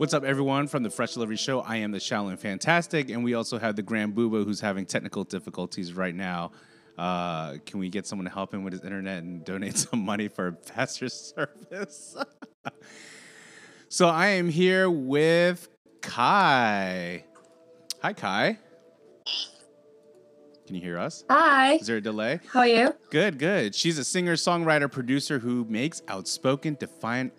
What's up, everyone? From the Fresh Delivery Show, I am the Shaolin Fantastic, and we also have the Grand Booba who's having technical difficulties right now. Uh, can we get someone to help him with his internet and donate some money for a faster service? so I am here with Caii. Hi, Caii. Can you hear us? Hi. Is there a delay? How are you? Good, good. She's a singer, songwriter, producer who makes outspoken, defiant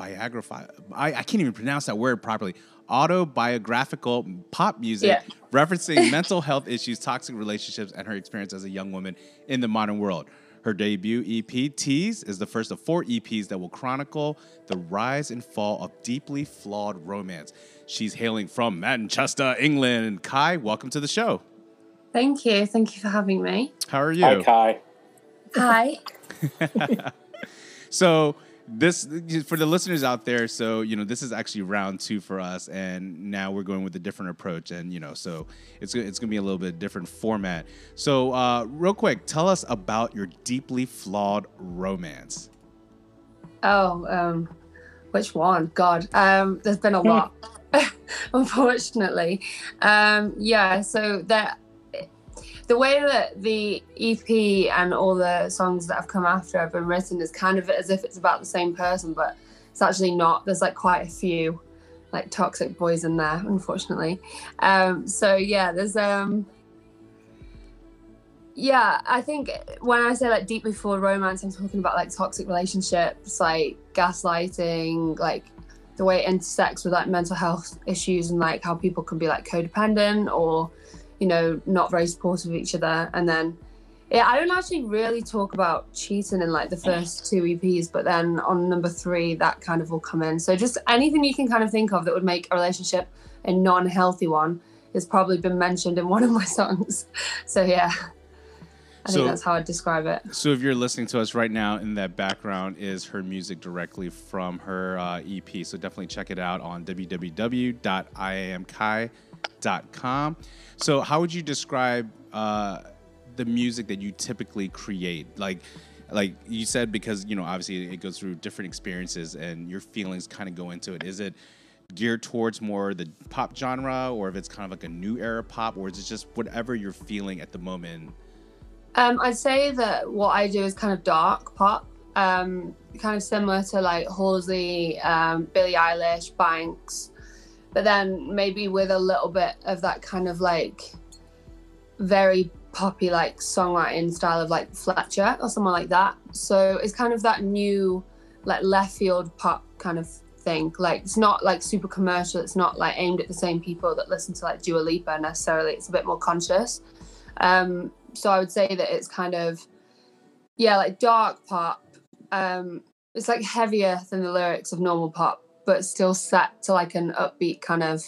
autobiography. I, I can't even pronounce that word properly. Autobiographical pop music Yeah. referencing mental health issues, toxic relationships, and her experience as a young woman in the modern world. Her debut EP, Tease, is the first of four EPs that will chronicle the rise and fall of deeply flawed romance. She's hailing from Manchester, England. Caii, welcome to the show. Thank you. Thank you for having me. How are you? Hi, Caii. Hi. So this for the listeners out there. So you know this is actually round two for us, and now we're going with a different approach, and you know so it's it's gonna be a little bit different format. So uh, real quick, tell us about your deeply flawed romance. Oh, um, which one? God, um, there's been a lot, unfortunately. Um, yeah, so that the way that the EP and all the songs that have come after have been written is kind of as if it's about the same person, but it's actually not. There's like quite a few like toxic boys in there, unfortunately. Um, so yeah, there's um yeah, I think when I say like deeply flawed romance, I'm talking about like toxic relationships, like gaslighting, like the way it intersects with like mental health issues and like how people can be like codependent or, you know, not very supportive of each other. And then, yeah, I don't actually really talk about cheating in like the first two EPs, but then on number three, that kind of will come in. So just anything you can kind of think of that would make a relationship a non healthy one has probably been mentioned in one of my songs. So yeah. I So- think that's how I'd describe it. So if you're listening to us right now, in that background is her music directly from her uh, EP. So definitely check it out on www.iamcaii.com. So how would you describe uh, the music that you typically create? Like, like you said, because you know obviously it goes through different experiences and your feelings kind of go into it. Is it geared towards more the pop genre, or if it's kind of like a new era pop, or is it just whatever you're feeling at the moment? Um, I'd say that what I do is kind of dark pop, um, kind of similar to like Halsey, um, Billie Eilish, Banks, but then maybe with a little bit of that kind of like very poppy like songwriting style of like Fletcher or someone like that. So it's kind of that new like left field pop kind of thing. Like it's not like super commercial. It's not like aimed at the same people that listen to like Dua Lipa necessarily. It's a bit more conscious. Um, so I would say that it's kind of yeah, like dark pop. Um, it's like heavier than the lyrics of normal pop, but still set to like an upbeat kind of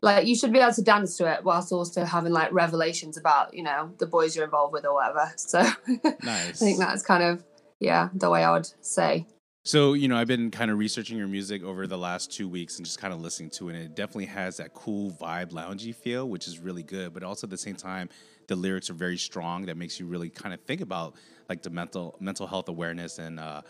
like you should be able to dance to it whilst also having like revelations about you know the boys you're involved with or whatever. So I think that's kind of yeah the way I would say. So, you know, I've been kind of researching your music over the last two weeks and just kind of listening to it. And it definitely has that cool vibe, loungy feel, which is really good. But also at the same time, the lyrics are very strong. That makes you really kind of think about like the mental mental health awareness and uh,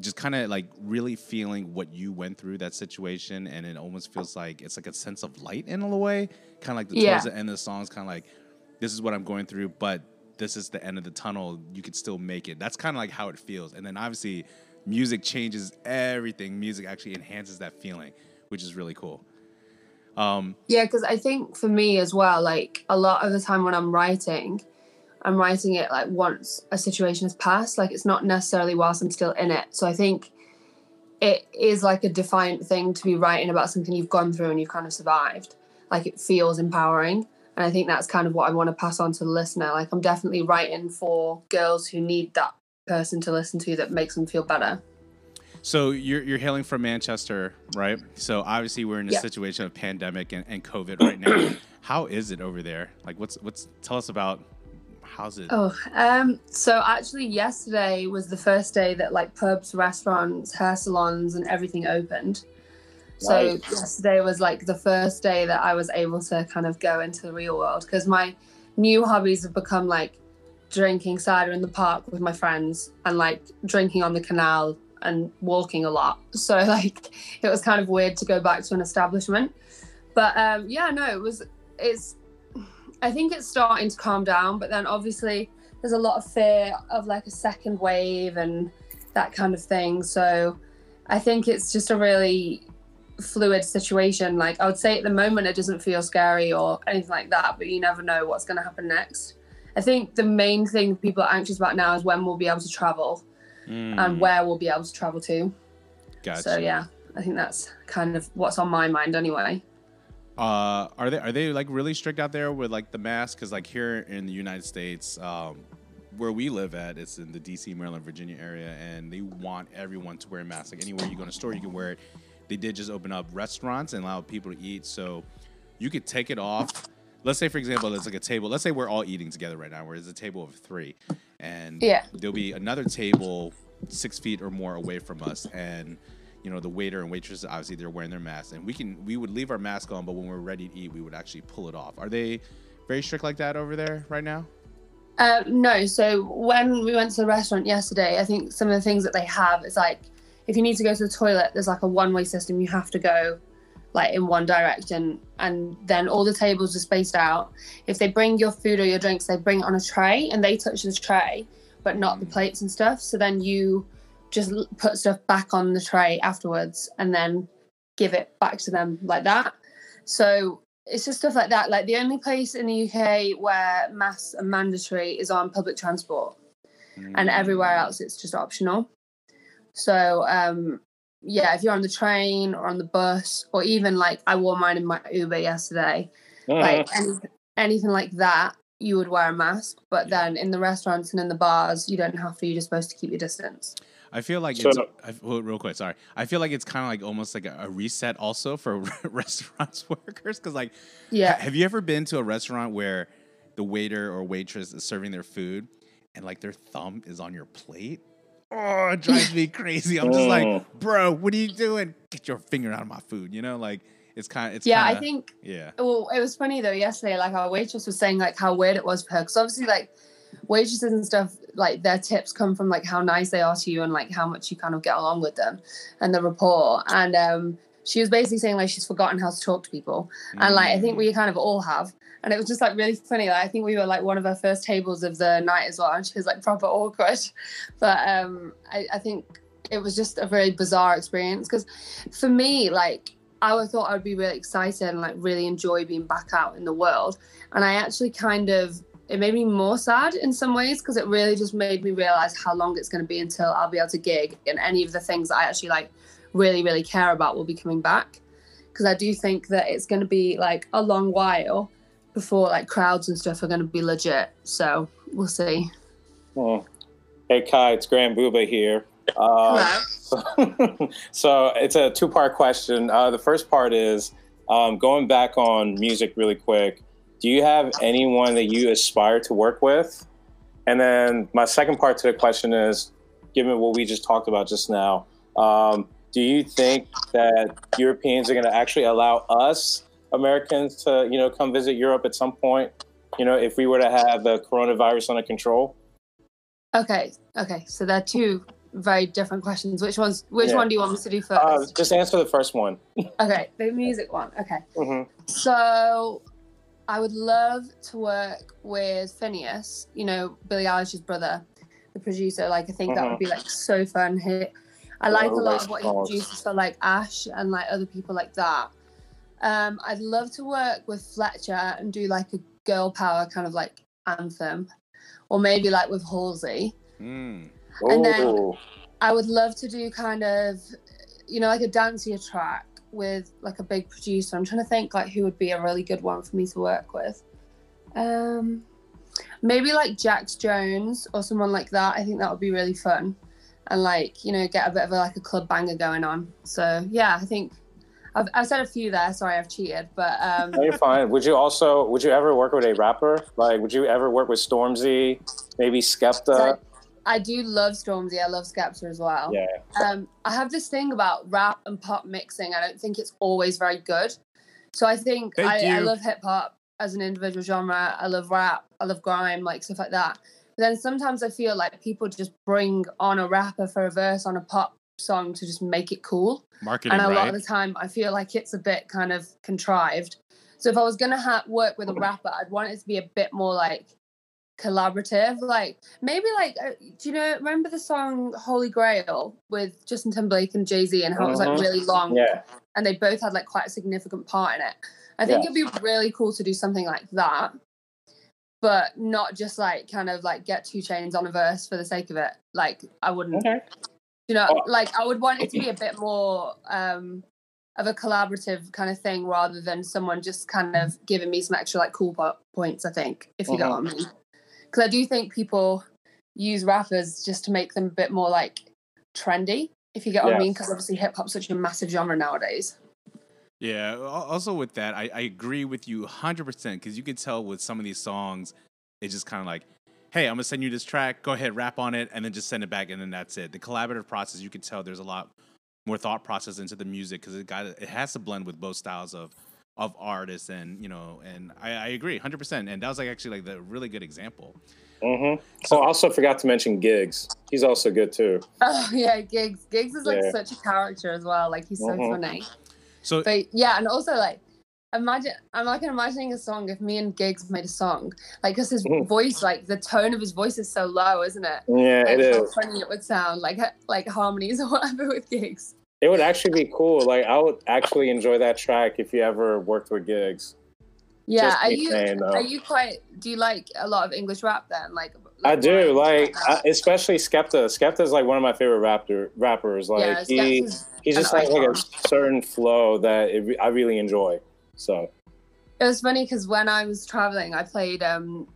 just kind of like really feeling what you went through that situation. And it almost feels like it's like a sense of light in a way. Kind of like the Yeah. towards the end of the song is kind of like, this is what I'm going through, but this is the end of the tunnel. You could still make it. That's kind of like how it feels. And then obviously, music changes everything. Music actually enhances that feeling, which is really cool. Um, Yeah, because I think for me as well, like a lot of the time when I'm writing, I'm writing it like once a situation has passed. Like it's not necessarily whilst I'm still in it. So I think it is like a defiant thing to be writing about something you've gone through and you've kind of survived. Like it feels empowering. And I think that's kind of what I want to pass on to the listener. Like I'm definitely writing for girls who need that person to listen to that makes them feel better. so you're you're hailing from Manchester, right? So obviously we're in a Yeah. situation of pandemic and, and COVID right now. how is it over there? Like, what's what's tell us about how's it? Oh, um, so actually yesterday was the first day that like pubs, restaurants, hair salons, and everything opened. So Right. yesterday was like the first day that I was able to kind of go into the real world because my new hobbies have become like drinking cider in the park with my friends and like drinking on the canal and walking a lot. So like it was kind of weird to go back to an establishment. But um, yeah, no, it was it's I think it's starting to calm down, but then obviously there's a lot of fear of like a second wave and that kind of thing. So I think it's just a really fluid situation. Like I would say at the moment, it doesn't feel scary or anything like that, but you never know what's going to happen next. I think the main thing people are anxious about now is when we'll be able to travel Mm, and where we'll be able to travel to. gotcha. So yeah, I think that's kind of what's on my mind anyway. Uh, are they are they like really strict out there with like the mask? Because like here in the United States, um, where we live at, it's in the D.C., Maryland, Virginia area, and they want everyone to wear a mask. Like anywhere you go in a store, you can wear it. They did just open up restaurants and allow people to eat, so you could take it off. Let's say, for example, there's like a table. Let's say we're all eating together right now, where there's a table of three, and Yeah. there'll be another table six feet or more away from us, and you know the waiter and waitress obviously they're wearing their masks, and we can we would leave our mask on, but when we're ready to eat, we would actually pull it off. Are they very strict like that over there right now? Uh, no, so when we went to the restaurant yesterday, I think some of the things that they have is like if you need to go to the toilet, there's like a one way system. You have to go like in one direction, and then all the tables are spaced out. If they bring your food or your drinks, they bring it on a tray and they touch the tray, but not the plates and stuff. So then you just put stuff back on the tray afterwards and then give it back to them like that. So it's just stuff like that. Like the only place in the UK where masks are mandatory is on public transport, and everywhere else it's just optional. So um, yeah, if you're on the train or on the bus, or even like I wore mine in my Uber yesterday, Mhm. like any, anything like that, you would wear a mask. But then in the restaurants and in the bars, you don't have to. You're just supposed to keep your distance. I feel like So- it's I, well, real quick. Sorry, I feel like it's kind of like almost like a, a reset also for restaurants workers because like Yeah. Ha- Have you ever been to a restaurant where the waiter or waitress is serving their food and like their thumb is on your plate? Oh, it drives me crazy. I'm just like, Mm. bro, what are you doing? Get your finger out of my food. You know, like it's kind of, it's yeah, kinda, I think yeah. Well, it was funny though. Yesterday, like our waitress was saying, like how weird it was for her, because obviously, like waitresses and stuff, like their tips come from like how nice they are to you and like how much you kind of get along with them, and the rapport. And um, she was basically saying like she's forgotten how to talk to people, and like I think Mm. we kind of all have. And it was just like really funny. Like I think we were like one of her first tables of the night as well, and she was like proper awkward. But um, I, I think it was just a very bizarre experience because for me, like I thought I would be really excited and like really enjoy being back out in the world. And I actually kind of it made me more sad in some ways because it really just made me realize how long it's going to be until I'll be able to gig and any of the things that I actually like really really care about will be coming back. Because I do think that it's going to be like a long while before like crowds and stuff are going to be legit. So we'll see. Oh. Hey Caii, it's Grand Booba here. Uh, Hello. so it's a two part question. Uh, the first part is um, going back on music really quick. Do you have anyone that you aspire to work with? And then my second part to the question is, given what we just talked about just now, um, do you think that Europeans are going to actually allow us Americans to, you know, come visit Europe at some point? You know, if we were to have the coronavirus under control. Okay. Okay. So they're two very different questions. Which ones? Which Yeah. one do you want me to do first? Uh, just answer the first one. okay, the music one. Okay. hmm So I would love to work with Finneas, you know, Billie Eilish's brother, the producer. Like I think that would be like so fun. He, I like a lot of what he produces for like Ashe and like other people like that. Um, I'd love to work with Fletcher and do like a girl power kind of like anthem, or maybe like with Halsey. Mm. And then- I would love to do kind of, you know, like a dancier track with like a big producer. I'm trying to think like who would be a really good one for me to work with. Um, maybe like Jax Jones or someone like that. I think that would be really fun, and like you know get a bit of a, like a club banger going on. So yeah, I think I've, I've said a few there. Sorry, I've cheated, but um, No, you're fine. Would you also would you ever work with a rapper? Like, would you ever work with Stormzy, maybe Skepta? So- I do love Stormzy. I love Skepta as well. yeah. um, I have this thing about rap and pop mixing. I don't think it's always very good. So I think I, I love hip hop as an individual genre. I love rap. I love grime, like stuff like that. But then sometimes I feel like people just bring on a rapper for a verse on a pop song to just make it cool. Marketing, and a right? lot of the time, I feel like it's a bit kind of contrived. So if I was gonna ha- work with a rapper, I'd want it to be a bit more like collaborative. Like maybe like, uh, do you know? Remember the song "Holy Grail" with Justin Timberlake and Jay Z, and how it was like Mhm. really long, Yeah. and they both had like quite a significant part in it. I think Yeah. it'd be really cool to do something like that, but not just like kind of like get 2 Chainz on a verse for the sake of it. Like I wouldn't Okay. you know Oh. like i would want it to be a bit more um of a collaborative kind of thing rather than someone just kind of giving me some extra like cool po- points i think if you get what i mean because i do think people use rappers just to make them a bit more like trendy if you get what i mean because obviously hip-hop's such a massive genre nowadays Yeah. Also with that, I, I agree with you 100% because you can tell with some of these songs, it's just kind of like, hey, I'm gonna send you this track. Go ahead, rap on it, and then just send it back, and then that's it. The collaborative process, you can tell there's a lot more thought process into the music because it got it has to blend with both styles of of artists, and you know, and I, I agree 100%. And that was like actually like the really good example. hmm So I also forgot to mention Giggs. He's also good too. oh yeah giggs giggs is like Yeah. such a character as well like he's so Mhm. funny So But yeah, and also like imagine I'm like imagining a song if me and Giggs made a song. Like because his Mhm. voice, like the tone of his voice is so low, isn't it? Yeah, Like it how is. funny it would sound, like like harmonies or whatever with Giggs. It would actually be cool. Like I would actually enjoy that track if you ever worked with Giggs. Yeah, are you saying, are you quite do you like a lot of English rap then? Like, I do like. I, especially Skepta. Skepta is like one of my favorite rapper rappers. Like yeah, he, he just has like a certain flow that it, I really enjoy. So It was funny because when I was traveling, I played um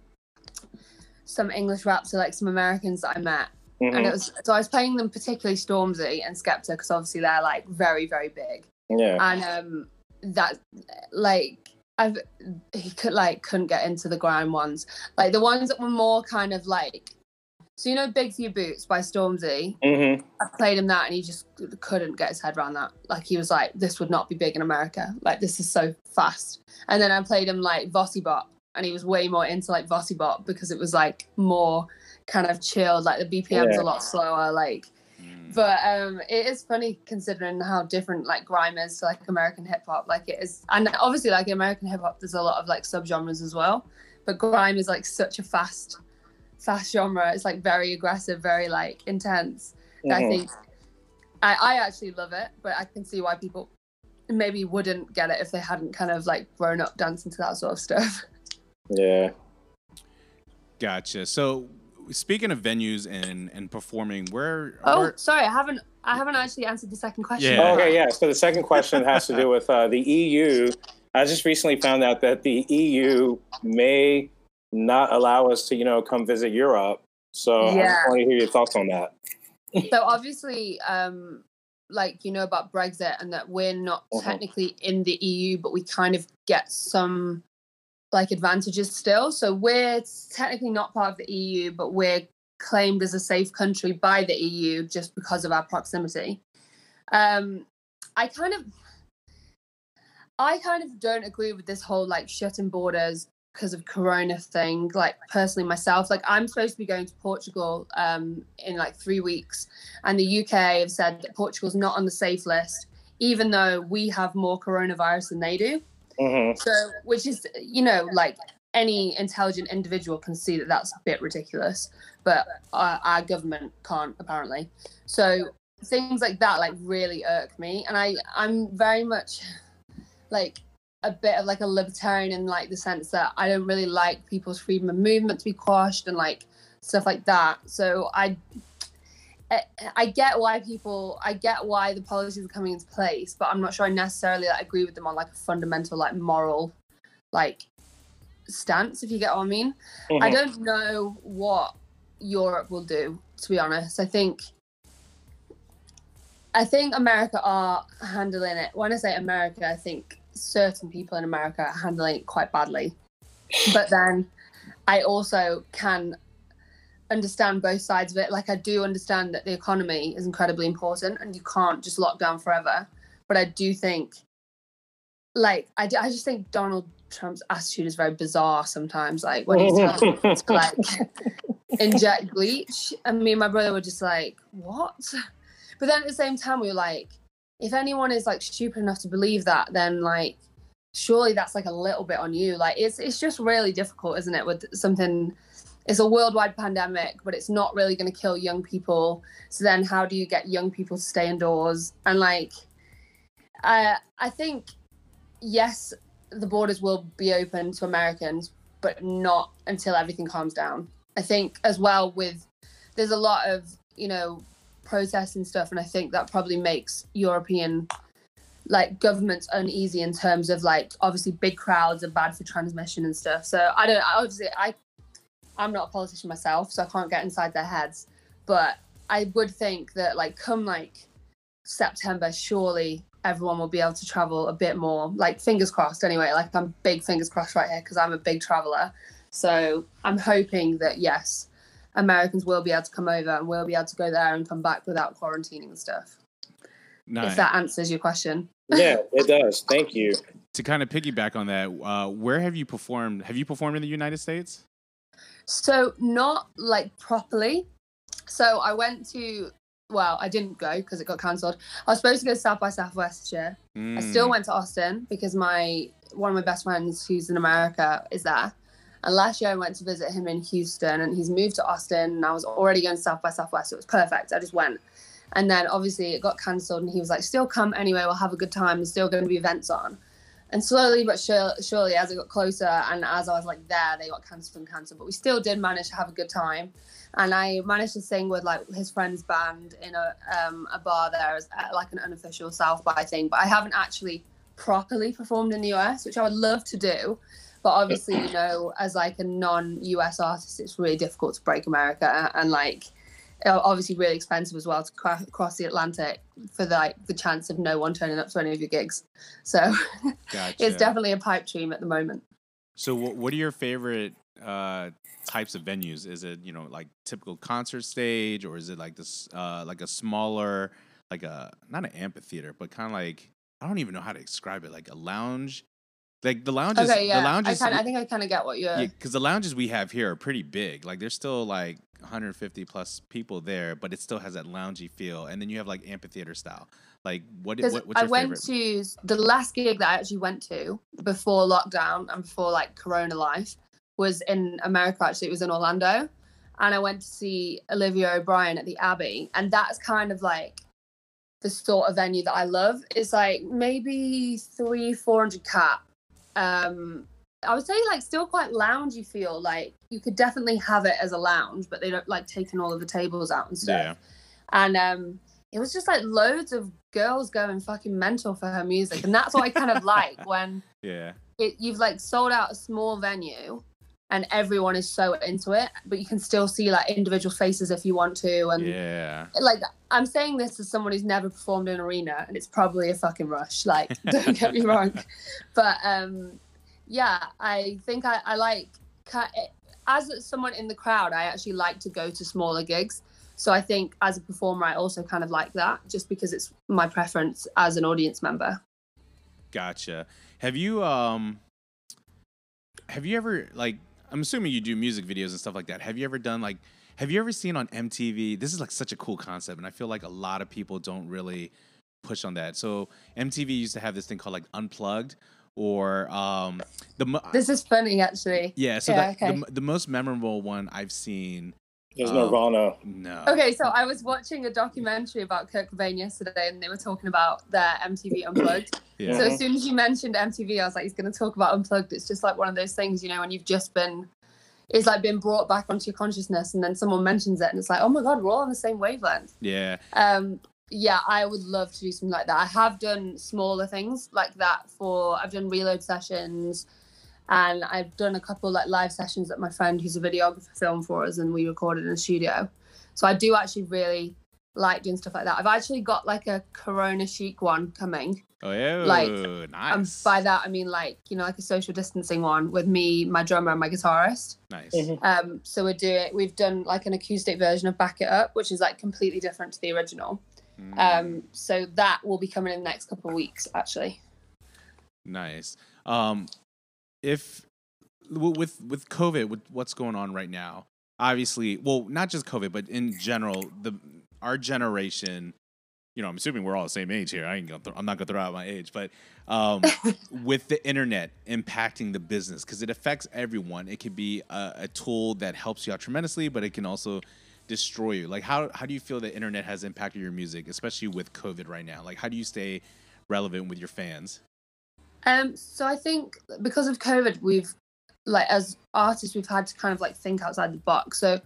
some English rap to like some Americans that I met, mhm. and it was so I was playing them particularly Stormzy and Skepta because obviously they're like very very big. yeah, and um that like I've he could like couldn't get into the grime ones. Like the ones that were more kind of like so you know Big for Your Boots by Stormzy? Hmm I played him that and he just couldn't get his head around that. Like he was like this would not be big in America. Like this is so fast. And then I played him like Vossi Bop and he was way more into like Vossi Bop because it was like more kind of chilled like the BPM's Yeah. a lot slower like mm, but um it is funny considering how different like grime is to like american hip-hop like it is and obviously like american hip-hop there's a lot of like subgenres as well but grime is like such a fast fast genre it's like very aggressive very like intense that i think I, I actually love it but i can see why people maybe wouldn't get it if they hadn't kind of like grown up dancing to that sort of stuff yeah. gotcha. So speaking of venues and and performing, where? oh where sorry i haven't i haven't actually answered the second question Yeah. Oh, okay, yeah. So the second question has to do with uh, the EU. I just recently found out that the EU may not allow us to, you know, come visit Europe. So I Yeah. just want to hear your thoughts on that. so obviously um like you know about brexit and that we're not Mhm. technically in the eu but we kind of get some like advantages still. So we're technically not part of the eu but we're claimed as a safe country by the eu just because of our proximity. Um i kind of i kind of don't agree with this whole like shutting borders because of corona thing like personally myself. Like i'm supposed to be going to portugal um in like three weeks and the uk have said that portugal's not on the safe list even though we have more coronavirus than they do hmm so which is you know like any intelligent individual can see that that's a bit ridiculous but our, our government can't apparently. So things like that like really irk me and i i'm very much like a bit of like a libertarian in like the sense that i don't really like people's freedom of movement to be quashed and like stuff like that. So i I- I get why people, I get why the policies are coming into place, but I'm not sure I necessarily like, agree with them on like a fundamental like moral like stance. If you get what I mean, I Mhm. don't know what Europe will do. To be honest, I think I think America are handling it. When I say America, I think certain people in America are handling it quite badly. But then I also can understand both sides of it. Like I do understand that the economy is incredibly important and you can't just lock down forever. But I do think, like, I, do, I just think Donald Trump's attitude is very bizarre sometimes. Like when he's people to like inject bleach, and me and my brother were just like, what? but then at the same time, we were like, if anyone is like stupid enough to believe that, then like surely that's like a little bit on you. Like it's it's just really difficult, isn't it? With something, it's a worldwide pandemic, but it's not really going to kill young people. So then, how do you get young people to stay indoors? And like, I I think yes, the borders will be open to Americans, but not until everything calms down. I think as well with there's a lot of you know protests and stuff, and I think that probably makes European like governments uneasy in terms of like obviously big crowds are bad for transmission and stuff. So I don't obviously I I'm not a politician myself, so I can't get inside their heads. But I would think that like come like September, surely everyone will be able to travel a bit more. Like fingers crossed anyway. Like I'm big fingers crossed right here because I'm a big traveler. So I'm hoping that yes, Americans will be able to come over and we'll be able to go there and come back without quarantining and stuff. Nice. If that answers your question. Yeah, it does. Thank you. to kind of piggyback on that, uh, where have you performed? Have you performed in the United States? So not like properly. So I went to well, I didn't go because it got cancelled. I was supposed to go to South by Southwest this year. I still Mm. went to Austin because my one of my best friends who's in America is there. And last year I went to visit him in Houston and he's moved to Austin and I was already going to South by Southwest. So it was perfect. I just went. And then obviously it got cancelled and he was like, still come anyway, we'll have a good time. There's still going to be events on. And slowly but surely, as it got closer and as I was like there, they got cancelled and cancelled. But we still did manage to have a good time. And I managed to sing with like his friend's band in a um, a bar there as uh, like an unofficial South by thing. But I haven't actually properly performed in the US, which I would love to do. But obviously, you know, as like a non-US artist, it's really difficult to break America, and like obviously really expensive as well to cra- cross the Atlantic for the, like the chance of no one turning up to any of your gigs. So Gotcha. it's definitely a pipe dream at the moment. So, what, what are your favorite uh, types of venues? Is it you know like typical concert stage, or is it like this uh, like a smaller, like a not an amphitheater, but kind of like I don't even know how to describe it, like a lounge. Like the lounges, Okay, yeah, the I, lounges, kinda, I think I kind of get what you're. yeah, because the lounges we have here are pretty big. Like there's still like 150 plus people there, but it still has that loungy feel. And then you have like amphitheater style. Like what? What what's I went favorite? to the last gig that I actually went to before lockdown and before like Corona life was in America. Actually, it was in Orlando, and I went to see Olivia O'Brien at the Abbey, and that's kind of like the sort of venue that I love. It's like maybe three, four hundred cap. Um, I would say like still quite loungy feel. Like you could definitely have it as a lounge, but they don't like taking all of the tables out and stuff Yeah. and um it was just like loads of girls going fucking mental for her music and that's what i kind of like when Yeah. it, you've like sold out a small venue and everyone is so into it but you can still see like individual faces if you want to and Yeah. like i'm saying this as someone who's never performed in an arena and it's probably a fucking rush like don't get me wrong but um yeah i think i, I like as someone in the crowd i actually like to go to smaller gigs so i think as a performer i also kind of like that just because it's my preference as an audience member Gotcha. Have you um have you ever like I'm assuming you do music videos and stuff like that. Have you ever done like have you ever seen on MTV? This is like such a cool concept and I feel like a lot of people don't really push on that. So MTV used to have this thing called like unplugged or um the this is funny actually yeah, so yeah, that, the okay. m the, most memorable one I've seen There's Um, Nirvana. no. Okay, so I was watching a documentary about Kurt Cobain yesterday, and they were talking about their MTV Unplugged. Yeah. So as soon as you mentioned MTV, I was like, he's going to talk about Unplugged. It's just like one of those things, you know, when you've just been, it's like been brought back onto your consciousness, and then someone mentions it, and it's like, oh my god, we're all on the same wavelength. yeah. Um, yeah, I would love to do something like that. I have done smaller things like that for. I've done reload sessions, and I've done a couple like live sessions that my friend, who's a videographer, filmed for us, and we recorded in a studio. So I do actually really like doing stuff like that. I've actually got like a Corona chic one coming. Oh yeah. like, nice. And by that I mean like you know like a social distancing one with me, my drummer, and my guitarist. nice. Mhm. Um, so we're doing we've done like an acoustic version of Back It Up, which is like completely different to the original. Mm, Um, so that will be coming in the next couple of weeks, actually. Nice. Um, if with with COVID, with what's going on right now, obviously, well, not just COVID, but in general, the our generation you know, I'm assuming we're all the same age here. I ain't gonna th- I'm not gonna throw out my age, but um, with the internet impacting the business because it affects everyone. It can be a, a tool that helps you out tremendously, but it can also destroy you. Like how how do you feel the internet has impacted your music, especially with COVID right now? Like how do you stay relevant with your fans? Um, so I think because of COVID, we've like as artists, we've had to kind of like think outside the box. So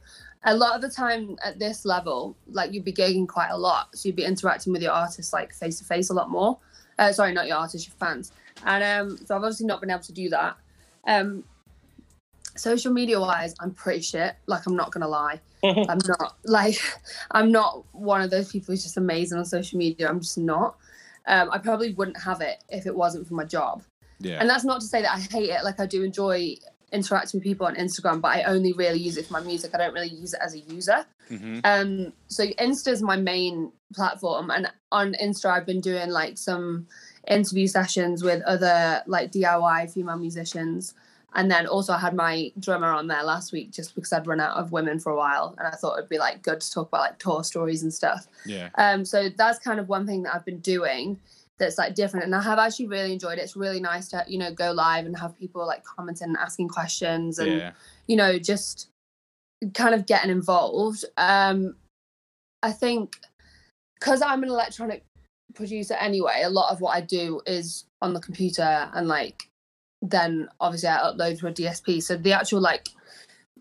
a lot of the time at this level, like you'd be gigging quite a lot, so you'd be interacting with your artists like face to face a lot more. Uh, sorry, not your artists, your fans. And um, so I've obviously not been able to do that. Um, social media wise, I'm pretty shit. Like I'm not gonna lie, I'm not like I'm not one of those people who's just amazing on social media. I'm just not. Um, I probably wouldn't have it if it wasn't for my job. Yeah. And that's not to say that I hate it. Like I do enjoy interacting with people on Instagram, but I only really use it for my music. I don't really use it as a user. hmm Um, so Insta is my main platform, and on Insta I've been doing like some interview sessions with other like DIY female musicians, and then also I had my drummer on there last week just because I'd run out of women for a while, and I thought it'd be like good to talk about like tour stories and stuff. Yeah. Um, so that's kind of one thing that I've been doing that's like different, and I have actually really enjoyed it. It's really nice to you know go live and have people like commenting and asking questions, and Yeah. you know just kind of getting involved. Um, I think because I'm an electronic producer anyway, a lot of what I do is on the computer, and like then obviously I upload to a DSP. So the actual like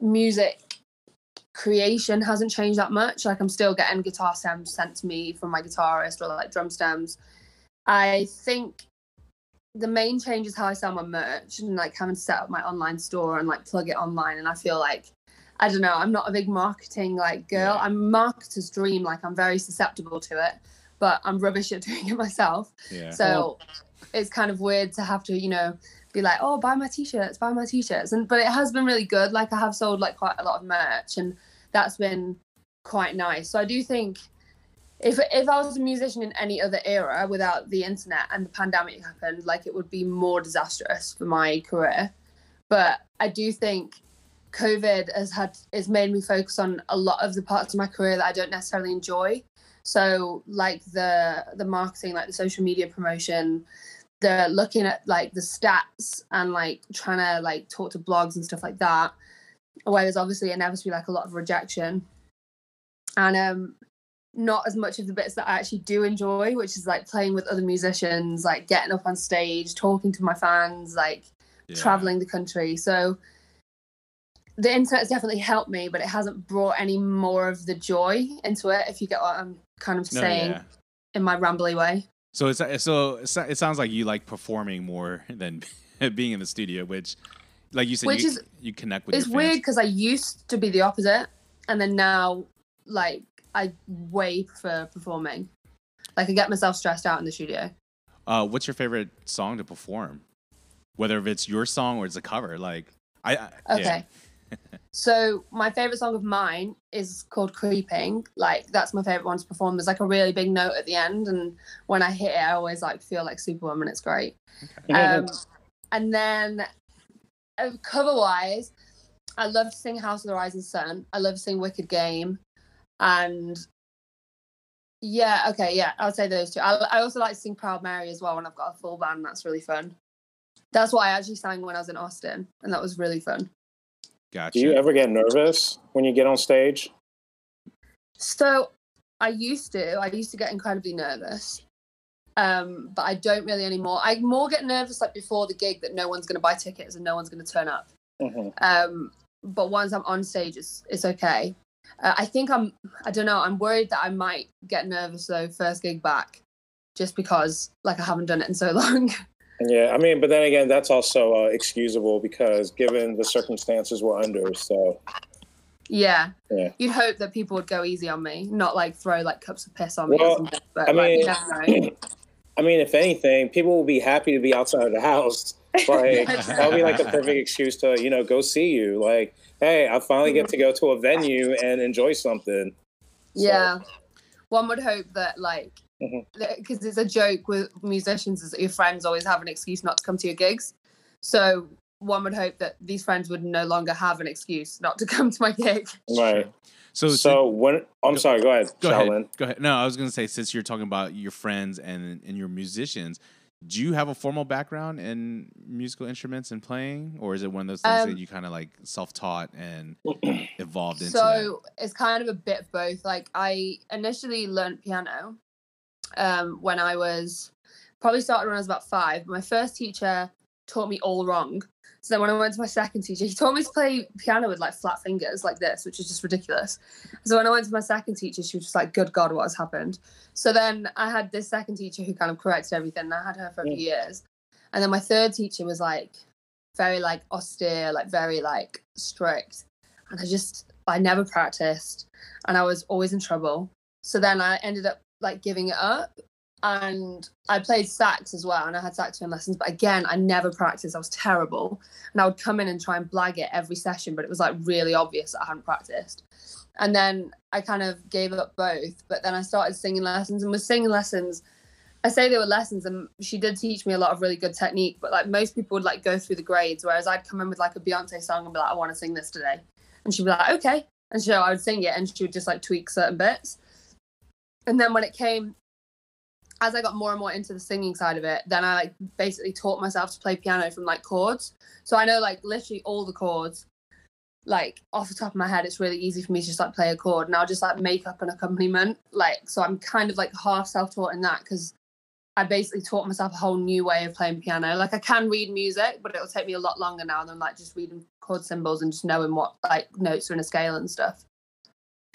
music creation hasn't changed that much. Like I'm still getting guitar stems sent to me from my guitarist or like drum stems. I think the main change is how I sell my merch and like having to set up my online store and like plug it online. And I feel like I don't know, I'm not a big marketing like girl. Yeah. I'm marketer's dream, like I'm very susceptible to it, but I'm rubbish at doing it myself. Yeah. So it's kind of weird to have to, you know, be like, oh, buy my t-shirts, buy my t-shirts. And but it has been really good. Like I have sold like quite a lot of merch and that's been quite nice. So I do think if if I was a musician in any other era without the internet and the pandemic happened, like it would be more disastrous for my career. But I do think COVID has had has made me focus on a lot of the parts of my career that I don't necessarily enjoy. So like the the marketing, like the social media promotion, the looking at like the stats and like trying to like talk to blogs and stuff like that. Where there's obviously inevitably like a lot of rejection. And um not as much of the bits that I actually do enjoy, which is like playing with other musicians, like getting up on stage, talking to my fans, like yeah. traveling the country. So the internet's definitely helped me, but it hasn't brought any more of the joy into it, if you get what I'm kind of No, saying yeah. in my rambly way. So it's so it sounds like you like performing more than being in the studio, which, like you said, Which you, is- you connect with it's weird because I used to be the opposite, and then now, like, I way prefer performing. Like, I get myself stressed out in the studio. Uh, what's your favorite song to perform? Whether if it's your song or it's a cover, like I, I Okay. so my favorite song of mine is called "Creeping." Like that's my favorite one to perform. There's like a really big note at the end, and when I hit it, I always like feel like Superwoman. It's great. Um, and then uh, cover wise, I love to sing House of the Rising Sun. I love to sing Wicked Game. And yeah, okay, yeah, I'll say those two. I, I also like to sing Proud Mary as well when I've got a full band. That's really fun. That's what I actually sang when I was in Austin, and that was really fun. Gotcha. Do you ever get nervous when you get on stage? So I used to. I used to get incredibly nervous. Um, but I don't really anymore. I more get nervous like before the gig that no one's gonna buy tickets and no one's gonna turn up. Mhm. Um, but once I'm on stage, it's it's okay. Uh, I think I'm. I don't know. I'm worried that I might get nervous though first gig back, just because like I haven't done it in so long. Yeah, I mean, but then again, that's also uh, excusable because given the circumstances we're under. So yeah. Yeah. You'd hope that people would go easy on me, not like throw like cups of piss on me Well, or something. But I like, mean- never. I mean, if anything, people will be happy to be outside of the house. Like that'll be like the perfect excuse to you know go see you. Like, hey, I finally get to go to a venue and enjoy something. So- Yeah. One would hope that like Because it's a joke with musicians is that your friends always have an excuse not to come to your gigs. So one would hope that these friends would no longer have an excuse not to come to my gig. Right. So, So, so when I'm sorry, go ahead, go Shaolin. ahead. Go ahead. No, I was gonna say since you're talking about your friends and and your musicians, do you have a formal background in musical instruments and playing, or is it one of those things Um, that you kind of like self-taught and evolved into? So it's kind of a bit of both. Like I initially learned piano um, when I was probably started when I was about five. My first teacher taught me all wrong. So then when I went to my second teacher, he taught me to play piano with like flat fingers like this, which is just ridiculous. So when I went to my second teacher, she was just like, "Good God, what has happened?" So then I had this second teacher who kind of corrected everything. And I had her for a few years, and then my third teacher was like very like austere, like very like strict, and I just I never practiced, and I was always in trouble. So then I ended up like giving it up, and I played sax as well, and I had saxophone lessons. But again, I never practiced. I was terrible, and I would come in and try and blag it every session, but it was like really obvious that I hadn't practiced. And then I kind of gave up both, but then I started singing lessons, and with singing lessons. I say they were lessons, and she did teach me a lot of really good technique. But like most people would like go through the grades, whereas I'd come in with like a Beyonce song and be like, "I want to sing this today," and she'd be like, "Okay," and so I would sing it, and she would just like tweak certain bits. And then when it came, as I got more and more into the singing side of it, then I like basically taught myself to play piano from like chords. So I know like literally all the chords, like off the top of my head. It's really easy for me to just like play a chord, and I'll just like make up an accompaniment. Like so, I'm kind of like half self-taught in that because I basically taught myself a whole new way of playing piano. Like I can read music, but it'll take me a lot longer now than like just reading chord symbols and just knowing what like notes are in a scale and stuff.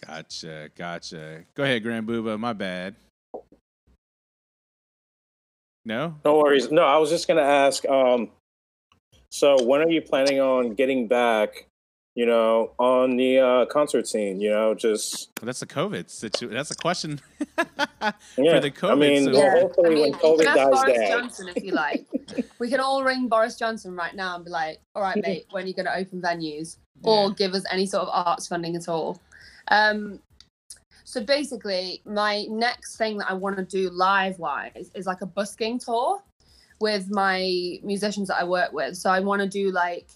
Gotcha, gotcha. Go ahead, Grand Booba. My bad. No. No worries. No, I was just gonna ask. Um, so when are you planning on getting back? You know, on the uh, concert scene. You know, just Well, that's a COVID situation. That's a question yeah. the COVID. I mean, so- well, I hopefully mean, when COVID can ask dies Boris down. Johnson if you like. we can all ring Boris Johnson right now and be like, "All right, mate, when are you going to open venues or Yeah. give us any sort of arts funding at all?" Um, so basically, my next thing that I want to do live wise is like a busking tour with my musicians that I work with. So I want to do like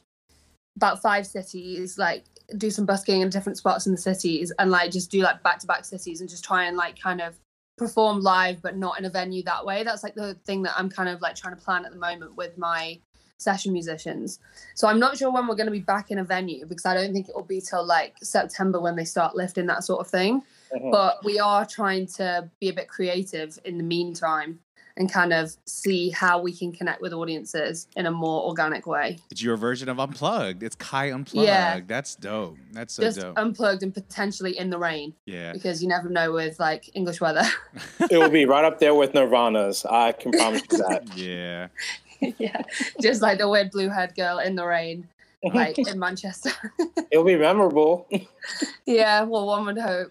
about five cities, like do some busking in different spots in the cities, and like just do like back to back cities and just try and like kind of perform live, but not in a venue that way. That's like the thing that I'm kind of like trying to plan at the moment with my session musicians. So I'm not sure when we're going to be back in a venue because I don't think it will be till like September when they start lifting that sort of thing. Mhm. But we are trying to be a bit creative in the meantime and kind of see how we can connect with audiences in a more organic way. It's your version of unplugged. It's Caii unplugged. Yeah. That's dope. That's so Just dope. unplugged and potentially in the rain yeah. because you never know with like English weather. it will be right up there with Nirvana's. I can promise you that. Yeah. yeah, just like the weird blue haired girl in the rain, like in Manchester. It'll be memorable. yeah, well, one would hope.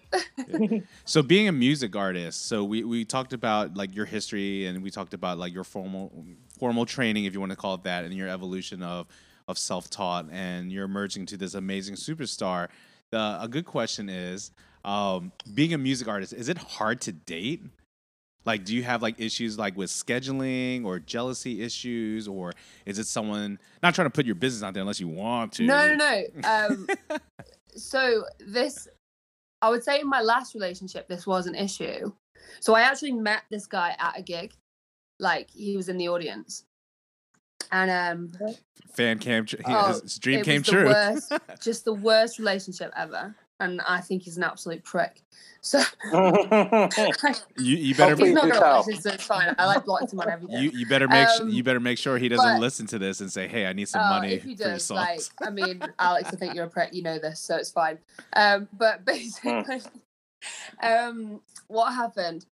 So being a music artist, so we, we talked about like your history and we talked about like your formal formal training, if you want to call it that, and your evolution of of self taught and you're emerging to this amazing superstar. The a good question is, um, being a music artist, is it hard to date? Like, do you have like issues like with scheduling or jealousy issues, or is it someone not trying to put your business out there unless you want to? No, no, no. Um, so this, I would say in my last relationship, this was an issue. So I actually met this guy at a gig, like he was in the audience, and um, Fan cam, tr- Oh, his dream came true. worst, just the worst relationship ever, and I think he's an absolute prick. So you, you better Hopefully he's not gonna watch tell. so it's fine. I like blocked him on everything. You you better make su- Um, you better make sure he doesn't but- listen to this and say, "Hey, I need some Uh, money if he for your does, songs." like, I mean, Alex, I think you're a prick. You know this, so it's fine. Um, but basically, um, what happened?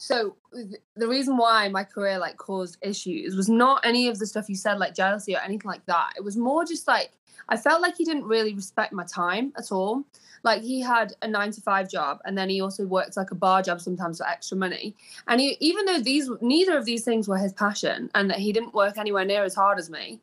So th- the reason why my career like caused issues was not any of the stuff you said, like jealousy or anything like that. It was more just like I felt like he didn't really respect my time at all. Like he had a nine to five job, and then he also worked like a bar job sometimes for extra money. And he, even though these neither of these things were his passion, and that he didn't work anywhere near as hard as me,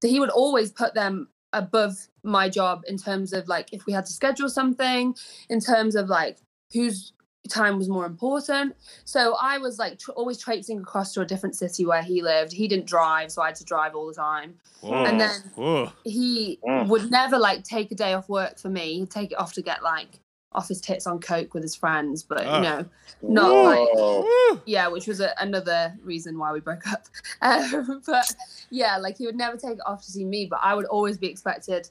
that he would always put them above my job in terms of like if we had to schedule something, in terms of like who's time was more important. So I was like tr- always traipsing across to a different city where he lived. He didn't drive, so I had to drive all the time. Whoa. And then Whoa. he Mm. would never like take a day off work for me. He'd take it off to get like off his tits on coke with his friends, but Ugh. you know, not like Whoa. Woo. yeah, which was a, another reason why we broke up. Um, but yeah, like he would never take it off to see me, but I would always be expected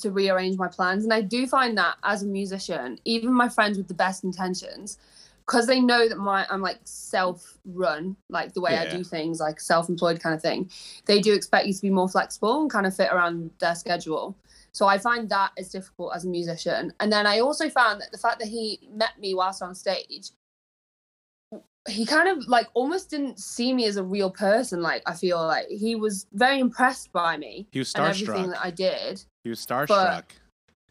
to rearrange my plans. And I do find that as a musician, even my friends with the best intentions, because they know that my I'm like self-run, like the way I do things, like self-employed kind of thing. They do expect you to be more flexible and kind of fit around their schedule. So I find that is difficult as a musician. And then I also found that the fact that he met me whilst on stage, he kind of like almost didn't see me as a real person. Like I feel like he was very impressed by me He was and everything that I did. He was starstruck.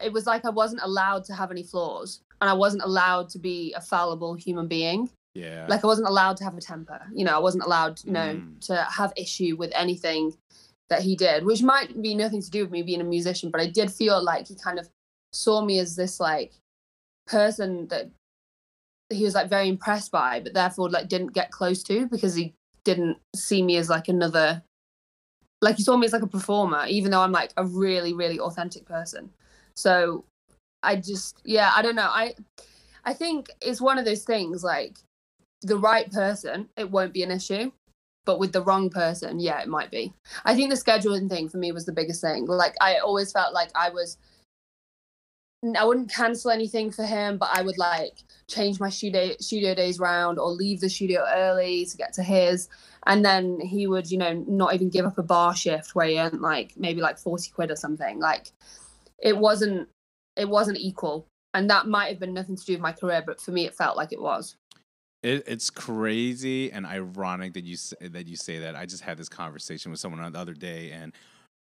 It was like I wasn't allowed to have any flaws, and I wasn't allowed to be a fallible human being. yeah. Like I wasn't allowed to have a temper. You know, I wasn't allowed, you know, Mm. to have issue with anything that he did, which might be nothing to do with me being a musician, but I did feel like he kind of saw me as this like person that he was like very impressed by, but therefore like didn't get close to because he didn't see me as like another like he saw me as like a performer, even though I'm like a really, really authentic person. So I just yeah, I don't know. I I think it's one of those things like the right person, it won't be an issue. But with the wrong person, yeah, it might be. I think the scheduling thing for me was the biggest thing. Like I always felt like I was I wouldn't cancel anything for him, but I would like change my studio studio days round or leave the studio early to get to his. And then he would, you know, not even give up a bar shift where he earned like maybe like 40 quid or something. Like it wasn't it wasn't equal. And that might have been nothing to do with my career, but for me it felt like it was. It, it's crazy and ironic that you that you say that. I just had this conversation with someone the other day, and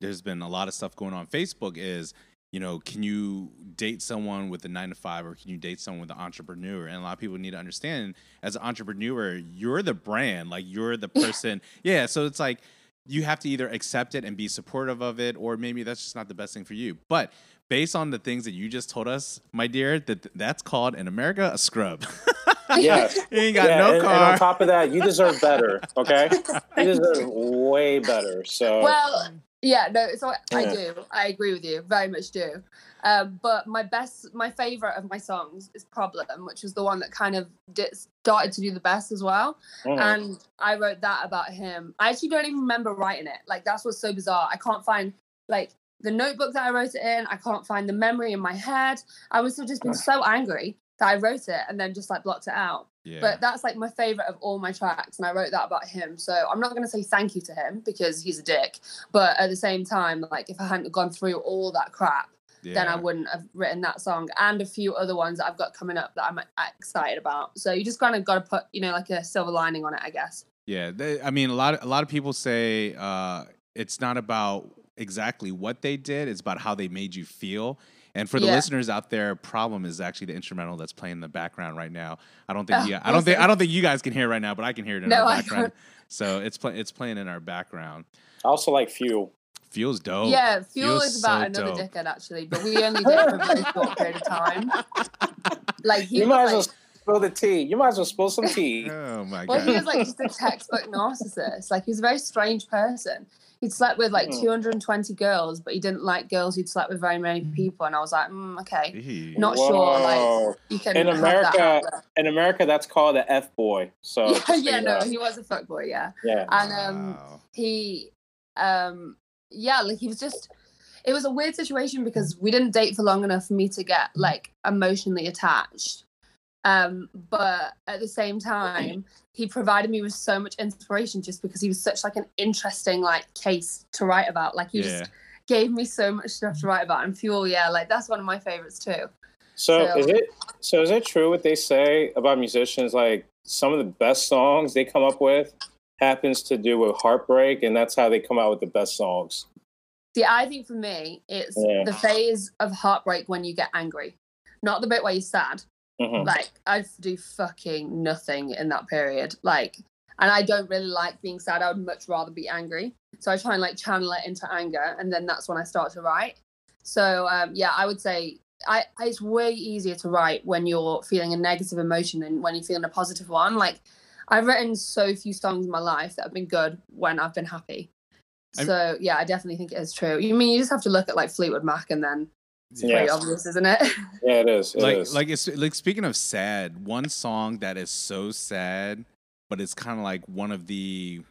there's been a lot of stuff going on. Facebook is, you know, can you date someone with a nine to five, or can you date someone with an entrepreneur? And a lot of people need to understand, as an entrepreneur, you're the brand, like you're the person. yeah, so it's like you have to either accept it and be supportive of it, or maybe that's just not the best thing for you. But based on the things that you just told us, my dear, that that's called in America a scrub. Yeah. he ain't got yeah, no and, and on top of that, you deserve better. Okay, you deserve way better. So Well, yeah, no, so I, I do. I agree with you, very much do. Um, but my best, my favorite of my songs is "Problem," which was the one that kind of did, started to do the best as well. mm, And I wrote that about him. I actually don't even remember writing it. Like that's what's so bizarre. I can't find like the notebook that I wrote it in. I can't find the memory in my head. I was just been so angry that I wrote it and then just like blocked it out. Yeah. But that's like my favorite of all my tracks, and I wrote that about him. So I'm not gonna say thank you to him because he's a dick. But at the same time, like if I hadn't gone through all that crap, then I wouldn't have written that song and a few other ones that I've got coming up that I'm excited about. So you just kind of got to put, you know, like a silver lining on it, I guess. Yeah, they, I mean, a lot of a lot of people say uh, it's not about exactly what they did; it's about how they made you feel. And for the Yeah. listeners out there, "Problem" is actually the instrumental that's playing in the background right now. I don't think Oh, you, I don't think I don't think you guys can hear it right now, but I can hear it in No, our background. So it's play, it's playing in our background. I also like Fuel. Feels dope. yeah, Fuel Feels is about so another dope. dickhead actually, but we only did it for a very short period of time. Like he You was might as like, well spill the tea. You might as well spill some tea. Oh my god. well, he was like just a textbook narcissist. Like he was a very strange person. He'd slept with like Hmm. 220 girls, but he didn't like girls who'd slept with very many Hmm. people. And I was like, mm, okay, not sure. Like you can In have America, that outlet. In America, that's called an F boy. So Yeah, yeah, no, he was a fuck boy, yeah. yeah. And um, Wow. he, um, yeah, like he was just. It was a weird situation because we didn't date for long enough for me to get like emotionally attached. Um, but at the same time, he provided me with so much inspiration just because he was such like an interesting like case to write about. Like he Yeah. just gave me so much stuff to write about. And Fuel, yeah, like that's one of my favorites too. So So- is it so is it true what they say about musicians like some of the best songs they come up with happens to do with heartbreak and that's how they come out with the best songs. See, I think for me, it's Yeah. the phase of heartbreak when you get angry, not the bit where you're sad. Mhm. Like I do fucking nothing in that period. Like, and I don't really like being sad. I would much rather be angry. So I try and like channel it into anger, and then that's when I start to write. So um, yeah, I would say I it's way easier to write when you're feeling a negative emotion than when you're feeling a positive one. Like I've written so few songs in my life that have been good when I've been happy. I'm- So yeah, I definitely think it is true. You mean you just have to look at like Fleetwood Mac and then it's Yeah. pretty obvious, isn't it? Yeah, it is. It like is. like it's like speaking of sad, one song that is so sad, but it's kind of like one of the.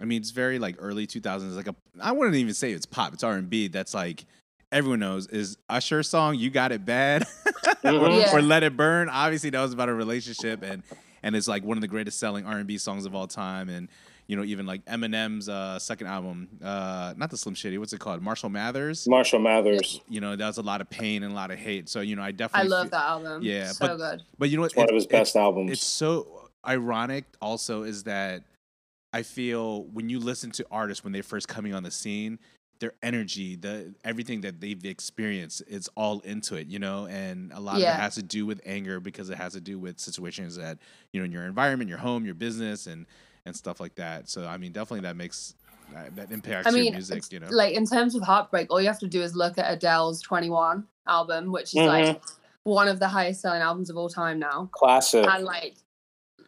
I mean, it's very like early 2000s. Like a, I wouldn't even say it's pop. It's R and B. That's like everyone knows is Usher's song "You Got It Bad" or, Mhm. Yeah. or "Let It Burn." Obviously, that was about a relationship, and and it's like one of the greatest selling R and B songs of all time. And you know, even like Eminem's uh, second album, uh, not the Slim Shady, what's it called? Marshall Mathers. Marshall Mathers. You know, that was a lot of pain and a lot of hate. So you know, I definitely. I love fe- that album. Yeah, so but- good. But you know what? It's one It- of his it- best albums. It's so ironic. Also, is that I feel when you listen to artists when they're first coming on the scene, their energy, the everything that they've experienced, it's all into it, you know. And a lot of it has to do with anger because it has to do with situations that you know in your environment, your home, your business, and and stuff like that. So I mean, definitely that makes that, that impacts I your music, you know. like in terms of heartbreak, all you have to do is look at Adele's 21 album, which is Mhm. like one of the highest selling albums of all time now. Classic. And like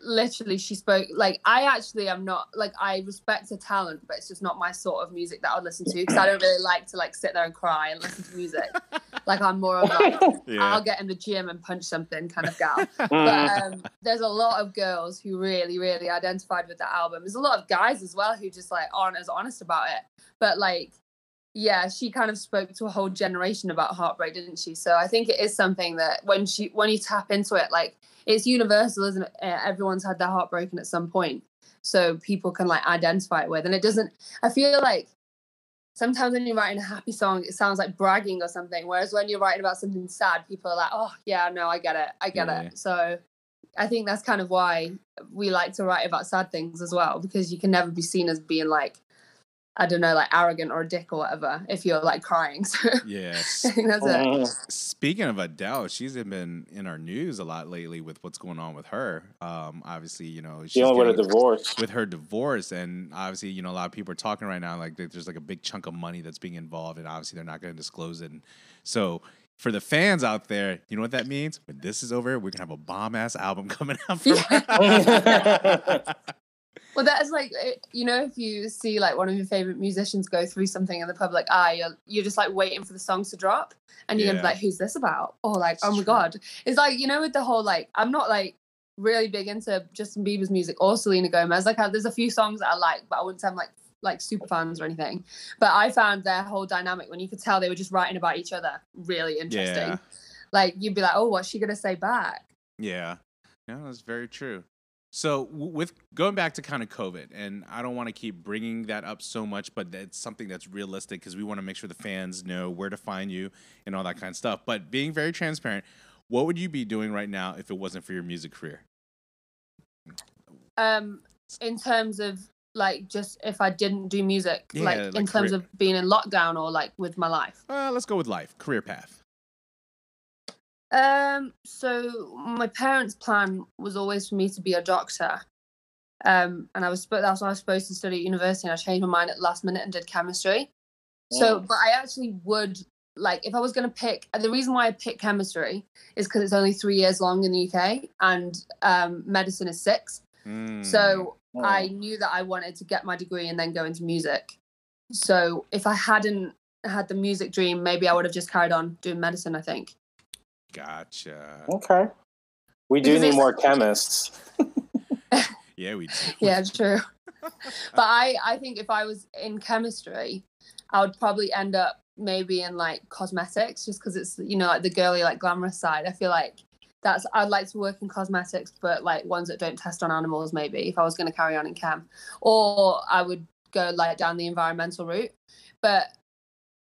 literally she spoke like I actually am not like I respect her talent, but it's just not my sort of music that I would listen to because I don't really like to like sit there and cry and listen to music. like I'm more of like I'll get in the gym and punch something kind of gal. But um, there's a lot of girls who really, really identified with that album. There's a lot of guys as well who just like aren't as honest about it. But like, yeah, she kind of spoke to a whole generation about heartbreak, didn't she? So I think it is something that when she when you tap into it, like it's universal, isn't it? Uh, Everyone's had their heart broken at some point, so people can like identify it with. And it doesn't. I feel like sometimes when you're writing a happy song, it sounds like bragging or something. Whereas when you're writing about something sad, people are like, "Oh yeah, no, I get it, I get Yeah. it." So I think that's kind of why we like to write about sad things as well, because you can never be seen as being like, I don't know, like arrogant or a dick or whatever if you're like crying. So Yes. I think that's it. Mhm. Speaking of Adele, she's been in our news a lot lately with what's going on with her. Um, obviously, you know, she's Dealing with a divorce. with her divorce, and obviously, you know, a lot of people are talking right now like there's like a big chunk of money that's being involved, and obviously they're not going to disclose it. And so, for the fans out there, you know what that means? When this is over, we're gonna have a bomb ass album coming out. From Well, that's like eh, you know, if you see like one of your favorite musicians go through something in the public eye, you're, you're just like waiting for the songs to drop, and you're gonna be like, "Who's this about?" Or like, It's "Oh my true. god!" It's like you know, with the whole like, I'm not like really big into Justin Bieber's music or Selena Gomez. Like, I, there's a few songs that I like, but I wouldn't say I'm like like super fans or anything. But I found their whole dynamic when you could tell they were just writing about each other really interesting. Yeah. Like you'd be like, "Oh, what's she gonna say back?" Yeah, yeah, that's very true. So with going back to kind of COVID, and I don't want to keep bringing that up so much, but it's something that's realistic because we want to make sure the fans know where to find you and all that kind of stuff. But being very transparent, what would you be doing right now if it wasn't for your music career? um in terms of like just if i didn't do music Yeah, like, like in terms of being in lockdown or like with my life Uh, let's go with life, career path. Um so my parents plan was always for me to be a doctor um and i was that's what i was supposed to study at university and i changed my mind at the last minute and did chemistry so Mm. but i actually would like if i was going to pick the reason why i picked chemistry is because it's only three years long in the uk and um medicine is six Mm, so Mm. I knew that I wanted to get my degree and then go into music. So if I hadn't had the music dream, maybe I would have just carried on doing medicine, I think. Gotcha. Okay. We do Because need more chemists. Yeah, we. Do. Yeah, true. but I, I think if I was in chemistry, I would probably end up maybe in like cosmetics just because it's, you know, like the girly, like glamorous side. I feel like that's, I'd like to work in cosmetics, but like ones that don't test on animals, maybe if I was going to carry on in chem. Or I would go like down the environmental route. But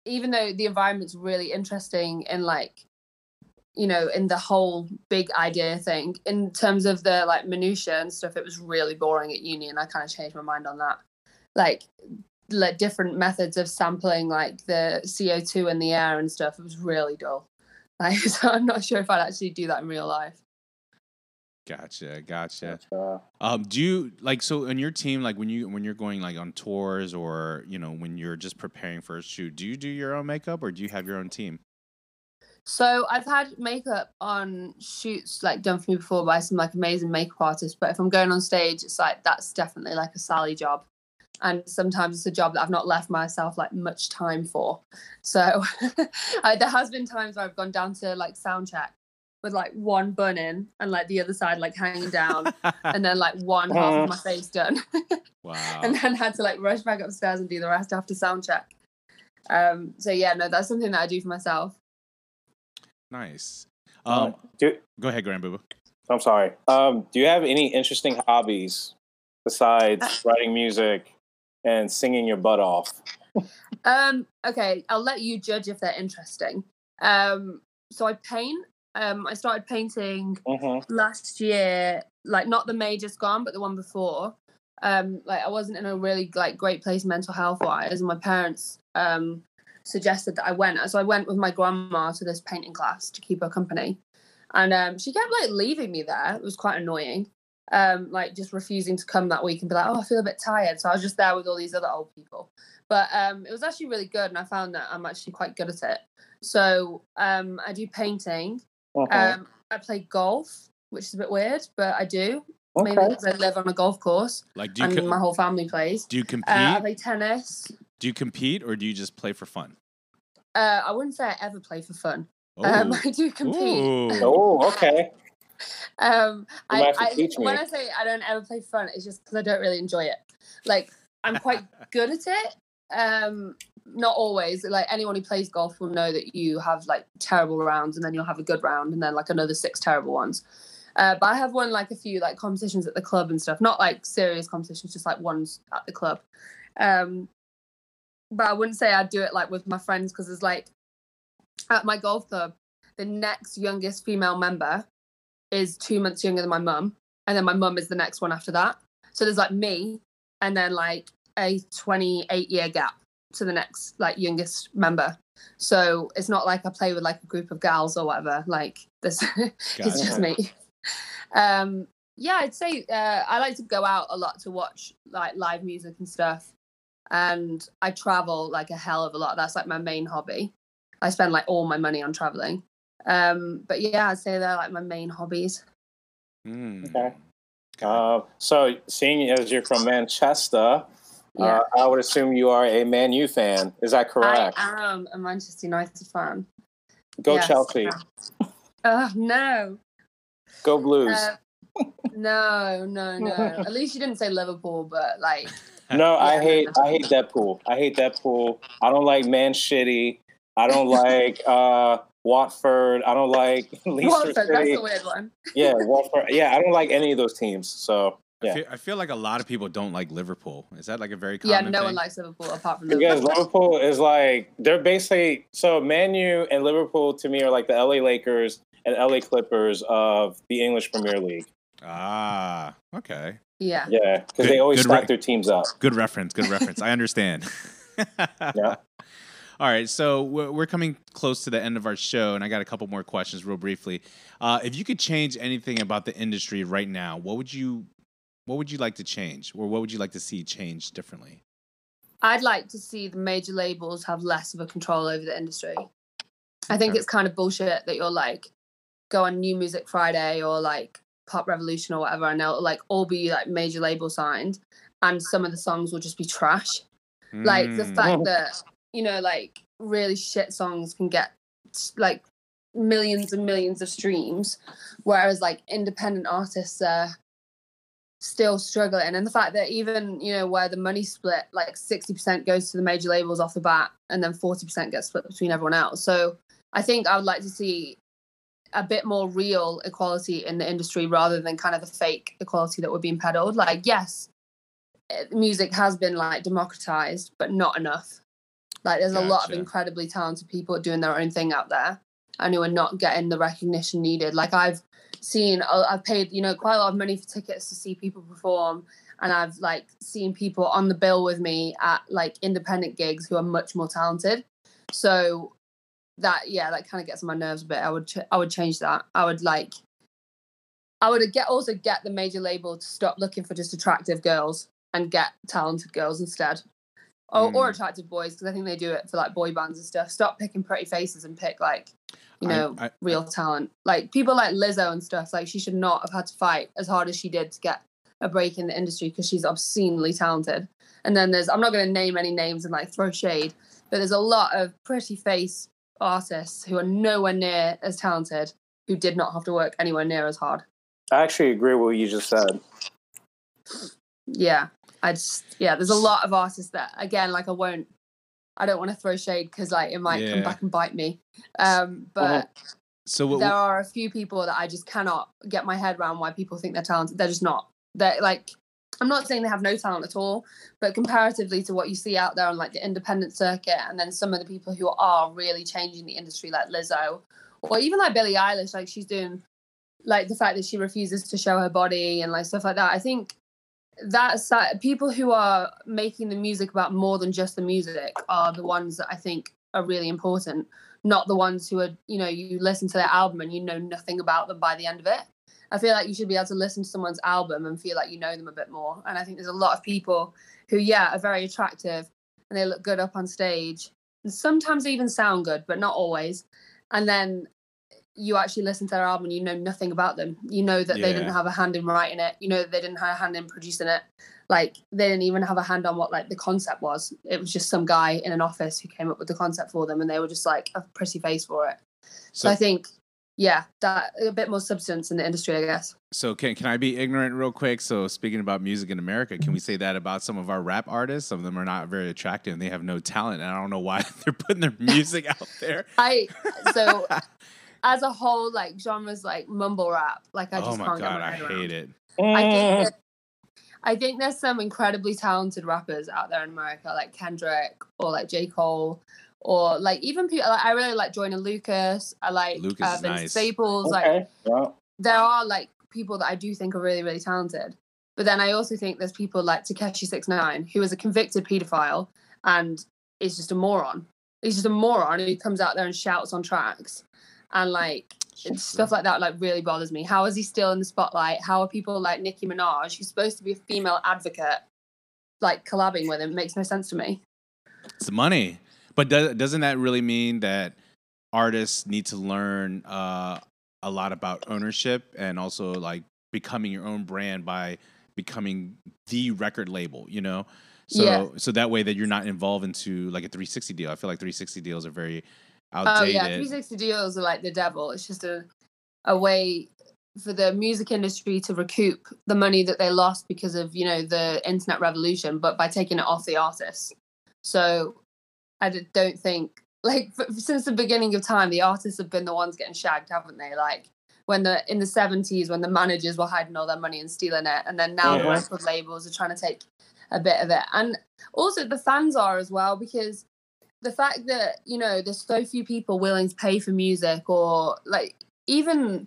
even though the environment's really interesting in like you know in the whole big idea thing in terms of the like minutia and stuff it was really boring at uni and i kind of changed my mind on that like like different methods of sampling like the co2 in the air and stuff it was really dull like so i'm not sure if i'd actually do that in real life Gotcha, gotcha. Uh, Um, do you like so on your team like when you when you're going like on tours or you know when you're just preparing for a shoot? Do you do your own makeup or do you have your own team? So I've had makeup on shoots like done for me before by some like amazing makeup artists, but if I'm going on stage, it's like that's definitely like a Sally job. And sometimes it's a job that I've not left myself like much time for. So I, there has been times where I've gone down to like sound check with like one bun in and like the other side like hanging down and then like one half of my face done. wow. and then had to like rush back upstairs and do the rest after sound check. Um, so yeah, no, that's something that I do for myself. Nice. Uh, Um, do, go ahead, Grand Booba. I'm sorry. Um, do you have any interesting hobbies besides writing music and singing your butt off? Um, okay, I'll let you judge if they're interesting. Um, so I paint. Um, I started painting hmm last year, like not the major gone, but the one before. Um, like I wasn't in a really like great place mental health wise, and my parents um suggested that I went. So I went with my grandma to this painting class to keep her company, and um, she kept like leaving me there. It was quite annoying. Um, like just refusing to come that week and be like, oh, I feel a bit tired. So I was just there with all these other old people. But um, it was actually really good, and I found that I'm actually quite good at it. So um, I do painting. Uh-huh. Um, I play golf, which is a bit weird, but I do. Maybe okay. because I live on a golf course Like, do you and co- my whole family plays. do you compete? Uh, I play tennis. Do you compete, or do you just play for fun? Uh, I wouldn't say I ever play for fun. Um, I do compete. Oh, okay. Um, I, might have to I when I say I don't ever play fun, it's just because I don't really enjoy it. Like I'm quite good at it. Um, not always. Like anyone who plays golf will know that you have like terrible rounds, and then you'll have a good round, and then like another six terrible ones. Uh, but I have won like a few like competitions at the club and stuff. Not like serious competitions, just like ones at the club. Um, but I wouldn't say I'd do it like with my friends because it's like at my golf club, the next youngest female member is two months younger than my mum, and then my mum is the next one after that. So there's like me, and then like a 28 year gap to the next like youngest member. So it's not like I play with like a group of gals or whatever. Like this, it's just me. Um, yeah, I'd say uh, I like to go out a lot to watch like live music and stuff, and I travel like a hell of a lot. That's like my main hobby. I spend like all my money on traveling. Um, but yeah, I'd say they're like my main hobbies. Mm. Okay. Uh, so, seeing as you're from Manchester, Yeah. uh, I would assume you are a Man U fan. Is that correct? I am a Manchester United fan. Go Yes. Chelsea. Oh no. Go Blues. Uh, no, no, no. At least you didn't say Liverpool, but like no, I hate. I hate Deadpool. I hate Deadpool. I don't like Man Shitty. I don't like uh, Watford. I don't like Leicester Watford, that's City. a weird one. Yeah, Watford. Yeah, I don't like any of those teams. So I, feel, I feel like a lot of people don't like Liverpool. Is that like a very common Yeah, no thing? one likes Liverpool apart from because Liverpool. Liverpool is like they're basically so Manu and Liverpool to me are like the LA Lakers and LA Clippers of the English Premier League. Ah, okay. Yeah. Yeah, because they always good stack re- their teams up. Good reference. Good reference. I understand. Yeah. All right, so we're we're coming close to the end of our show, and I got a couple more questions, real briefly. Uh, if you could change anything about the industry right now, what would you, what would you like to change, or what would you like to see change differently? I'd like to see the major labels have less of a control over the industry. I think Okay. it's kind of bullshit that you're like go on New Music Friday or like Pop Revolution or whatever, and they'll like all be like major label signed, and some of the songs will just be trash. Like the Mm. fact that you know, like really shit songs can get like millions and millions of streams, whereas like independent artists are still struggling. And the fact that even, you know, where the money split, like 60% goes to the major labels off the bat and then 40% gets split between everyone else. So I think I would like to see a bit more real equality in the industry rather than kind of the fake equality that we're being peddled. Like, yes, eh, music has been like democratized, but not enough. Like, there's a lot of incredibly talented people doing their own thing out there and who are not getting the recognition needed. Like, I've seen, uh, I've paid, you know, quite a lot of money for tickets to see people perform. And I've like seen people on the bill with me at like independent gigs who are much more talented. So that yeah, that kind of gets on my nerves a bit. I would ch- I would change that. I would like I would get also get the major label to stop looking for just attractive girls and get talented girls instead. or, or Mm. attractive boys because I think they do it for like boy bands and stuff. Stop picking pretty faces and pick like you know I- real talent. Like people like Lizzo and stuff. Like she should not have had to fight as hard as she did to get a break in the industry because she's obscenely talented. And then there's I'm not going to name any names and like throw shade, but there's a lot of pretty face artists who are nowhere near as talented who did not have to work anywhere near as hard. I actually agree with what you just said. Yeah, I just yeah. There's a lot of artists that again, like I won't. I don't want to throw shade because like it might come back and bite me. Um, but So what? there are a few people that I just cannot get my head around why people think they're talented. They're just not. They're like, I'm not saying they have no talent at all, but comparatively to what you see out there on like the independent circuit, and then some of the people who are really changing the industry, like Lizzo, or even like Billie Eilish, like she's doing, like the fact that she refuses to show her body and like stuff like that. I think that's that people who are making the music about more than just the music are the ones that I think are really important not the ones who are, you know, you listen to their album and you know nothing about them by the end of it. I feel like you should be able to listen to someone's album and feel like you know them a bit more. And I think there's a lot of people who, yeah, are very attractive and they look good up on stage. And sometimes they even sound good, but not always. And then you actually listen to their album and you know nothing about them. You know that they didn't have a hand in writing it. You know that they didn't have a hand in producing it. Like they didn't even have a hand on what like the concept was. It was just some guy in an office who came up with the concept for them and they were just like a pretty face for it. So, so, I think, yeah, that a bit more substance in the industry, I guess. so can can I be ignorant real quick? So speaking about music in America, can we say that about some of our rap artists? Some of them are not very attractive and they have no talent, and I don't know why they're putting their music out there. I so as a whole, like genres like mumble rap, like I just oh my can't god, get my I head around. hate it. I think Mm. that, I think there's some incredibly talented rappers out there in America, like Kendrick or like J. Cole, or like even people. Like, I really like Joyner Lucas. I like Lucas uh, is Vince nice. Staples. Like Okay. Yeah. there are like people that I do think are really, really talented. But then I also think there's people like Tekashi Six Nine, who is a convicted paedophile and is just a moron. He's just a moron who comes out there and shouts on tracks, and like it's stuff like that like really bothers me. How is he still in the spotlight? How are people like Nicki Minaj, who's supposed to be a female advocate, like collabing with him? It makes no sense to me. It's the money. But does, doesn't that really mean that artists need to learn uh, a lot about ownership and also like becoming your own brand by becoming the record label, you know? So Yeah. so that way that you're not involved into like a 360 deal. I feel like 360 deals are very outdated. Oh yeah, 360 deals are like the devil. It's just a a way for the music industry to recoup the money that they lost because of you know the internet revolution, but by taking it off the artists. So I don't think like f- since the beginning of time, the artists have been the ones getting shagged, haven't they? Like when the in the 70s when the managers were hiding all their money and stealing it, and then now the Mhm. record labels are trying to take a bit of it, and also the fans are as well because the fact that you know there's so few people willing to pay for music or like even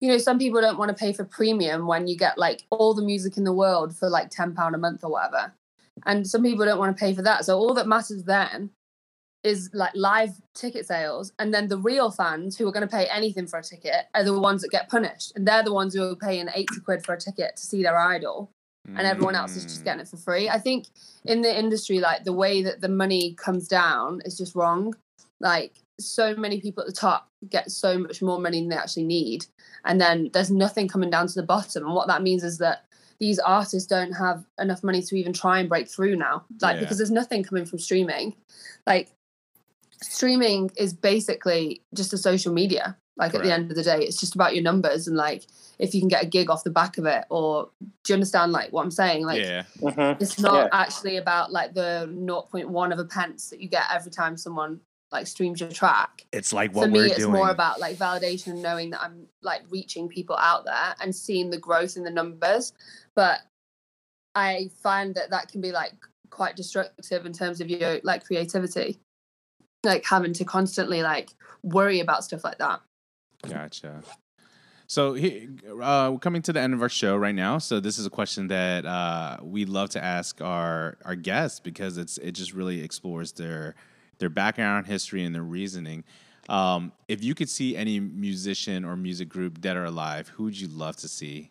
you know some people don't want to pay for premium when you get like all the music in the world for like 10 pound a month or whatever and some people don't want to pay for that so all that matters then is like live ticket sales and then the real fans who are going to pay anything for a ticket are the ones that get punished and they're the ones who are paying 80 quid for a ticket to see their idol and everyone else is just getting it for free. I think in the industry, like the way that the money comes down is just wrong. Like so many people at the top get so much more money than they actually need, and then there's nothing coming down to the bottom. And what that means is that these artists don't have enough money to even try and break through now, like Yeah. because there's nothing coming from streaming. Like streaming is basically just a social media. Like at the end of the day, it's just about your numbers and like if you can get a gig off the back of it, or do you understand like what I'm saying? Like yeah. Mhm. it's not Yeah. actually about like the 0.1 of a pence that you get every time someone like streams your track. It's like what For what me, we're it's doing. more about like validation and knowing that I'm like reaching people out there and seeing the growth in the numbers. But I find that that can be like quite destructive in terms of your like creativity, like having to constantly like worry about stuff like that. Gotcha. So he, uh, we're coming to the end of our show right now. So this is a question that uh, we love to ask our our guests because it's it just really explores their their background, history, and their reasoning. Um, if you could see any musician or music group dead or alive, who would you love to see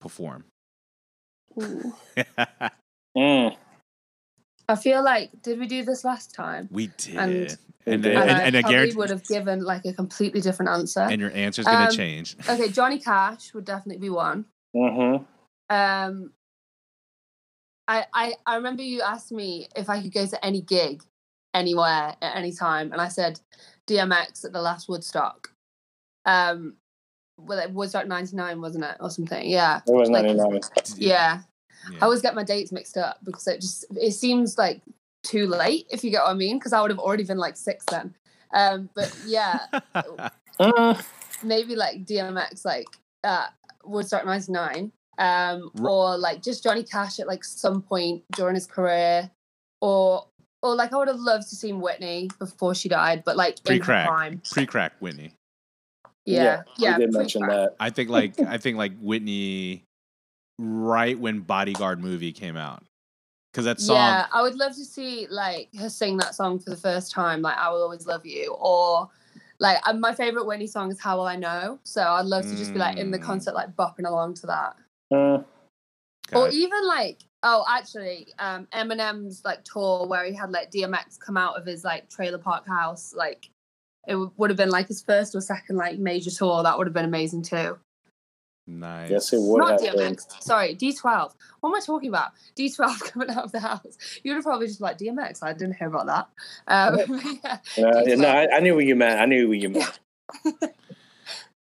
perform? Mm. I feel like did we do this last time? We did. And- And We and, and, And, and, I I probably guarantee would have given like a completely different answer. and your answer's gonna Um, change. okay, Johnny Cash would definitely be one. Mm-hmm. Um, I, I I remember you asked me if I could go to any gig, anywhere at any time, and I said DMX at the last Woodstock. Um, well, it was like '99, wasn't it, or something? Yeah, It was Like- 99. yeah. Yeah. I always get my dates mixed up because it just it seems like too late if you get what I mean because I would have already been like six then. Um, but yeah, Mm. maybe like DMX like uh Woodstock '99, um, Ru- or like just Johnny Cash at like some point during his career, or or like I would have loved to see Whitney before she died, but like Pre-crack. prime. Pre-crack Whitney. Yeah, yeah. we did mention that. I think like I think like Whitney, right when Bodyguard movie came out, because that song. Yeah, I would love to see like her sing that song for the first time, like "I Will Always Love You," or like uh, my favorite Whitney song is "How Will I Know." So I'd love to just be like in the Mm. concert, like bopping along to that. Mm. Or even like, oh, actually, um, Eminem's like tour where he had like DMX come out of his like trailer park house, like it w- would have been like his first or second like major tour. That would have been amazing too. Nice. Yes, it would Not have been. DMX, sorry, D12. What am I talking about? D12 coming out of the house. You would have probably just like DMX. I didn't hear about that. Um, yeah. No, no, I, I knew what you meant. I knew what you meant.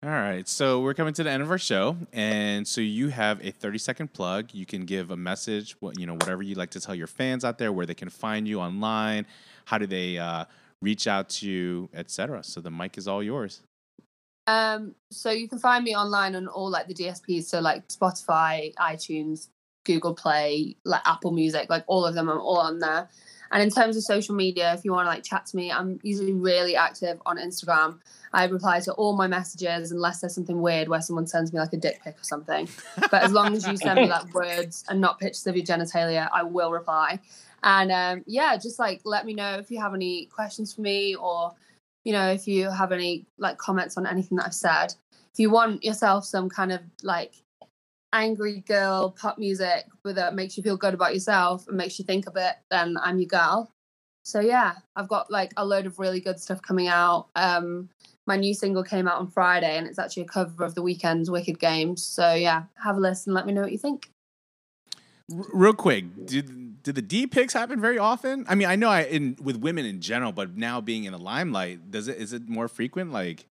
All right, so we're coming to the end of our show, and so you have a thirty-second plug. You can give a message, what you know, whatever you'd like to tell your fans out there, where they can find you online, how do they uh, reach out to you, etc. So the mic is all yours. Um, so you can find me online on all like the DSPs, so like Spotify, iTunes, Google Play, like Apple Music, like all of them. I'm all on there. And in terms of social media, if you want to like chat to me, I'm usually really active on Instagram. I reply to all my messages unless there's something weird where someone sends me like a dick pic or something. But as long as you send me like words and not pictures of your genitalia, I will reply. And um, yeah, just like let me know if you have any questions for me or you know if you have any like comments on anything that I've said. If you want yourself some kind of like angry girl pop music that makes you feel good about yourself and makes you think a bit, then I'm your girl. So yeah, I've got like a load of really good stuff coming out. Um my new single came out on Friday and it's actually a cover of the Weeknd's Wicked Games. So yeah, have a listen, let me know what you think. R- real quick, did did the D pics happen very often? I mean, I know I in with women in general, but now being in the limelight, does it is it more frequent? Like,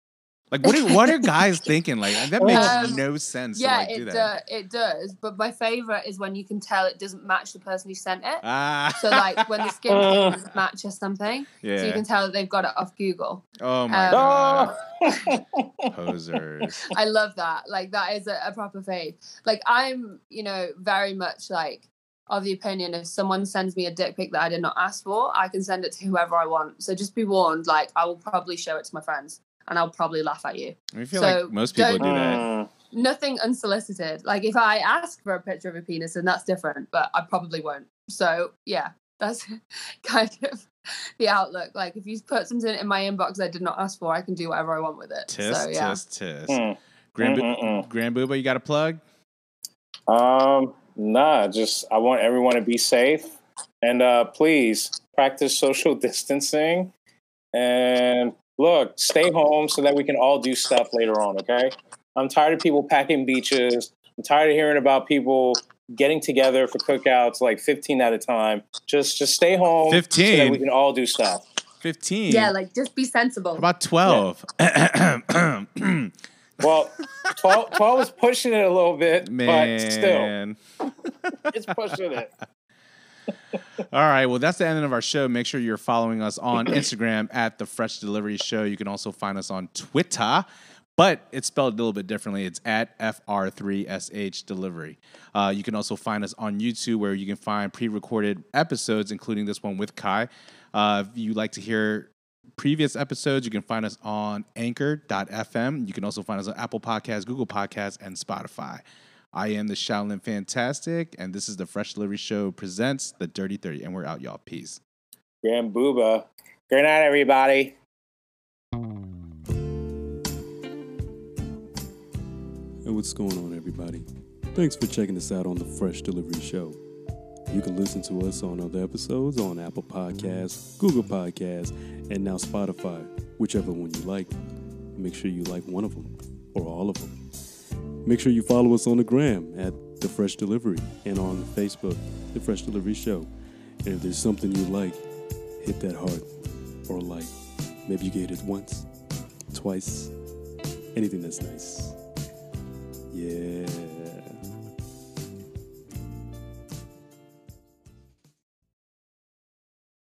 like what are what are guys thinking? Like that makes Um, no sense. yeah, to, like, do it that. do- it does. But my favorite is when you can tell it doesn't match the person who sent it. Ah, So like when the skin doesn't match or something, yeah. so you can tell that they've got it off Google. oh my um, god, posers. I love that. Like that is a, a proper fave. Like I'm, you know, very much like of the opinion if someone sends me a dick pic that I did not ask for, I can send it to whoever I want. So just be warned, like I will probably show it to my friends and I'll probably laugh at you. I feel So, like most people do that. Mm. Nothing unsolicited. Like if I ask for a picture of a penis, then that's different, but I probably won't. So yeah, that's kind of the outlook. Like if you put something in my inbox I did not ask for, I can do whatever I want with it. Tisk, so yeah. tisk, tisk. Mm. Grand, Bu- Mm-mm-mm. Grand Booba, you got a plug? Um, nah, just I want everyone to be safe and uh, please practice social distancing and look, stay home so that we can all do stuff later on. Okay, I'm tired of people packing beaches. I'm tired of hearing about people getting together for cookouts like 15 at a time. Just just stay home so that 15? we can all do stuff. 15. Yeah, like just be sensible. How about 12? Well, 12, 12 is pushing it a little bit, but still, it's pushing it. All right. Well, that's the end of our show. Make sure you're following us on Instagram at the Fresh Delivery Show. You can also find us on Twitter, but it's spelled a little bit differently. It's at FR3SH Delivery. Uh, you can also find us on YouTube where you can find pre recorded episodes, including this one with Caii. Uh, if you like to hear previous episodes, you can find us on anchor.fm. You can also find us on Apple Podcasts, Google Podcasts, and Spotify. I am the Shaolin Fantastic, and this is the Fresh Delivery Show presents the Dirty 30, and we're out, y'all. Peace. Grand Booba. Good night, everybody. Hey, what's going on, everybody? Thanks for checking us out on the Fresh Delivery Show. You can listen to us on other episodes on Apple Podcasts, Google Podcasts, and now Spotify, whichever one you like. Make sure you like one of them or all of them. Make sure you follow us on the gram at The Fresh Delivery and on Facebook, The Fresh Delivery Show. And if there's something you like, hit that heart or like. Maybe you get it once, twice, anything that's nice. Yeah.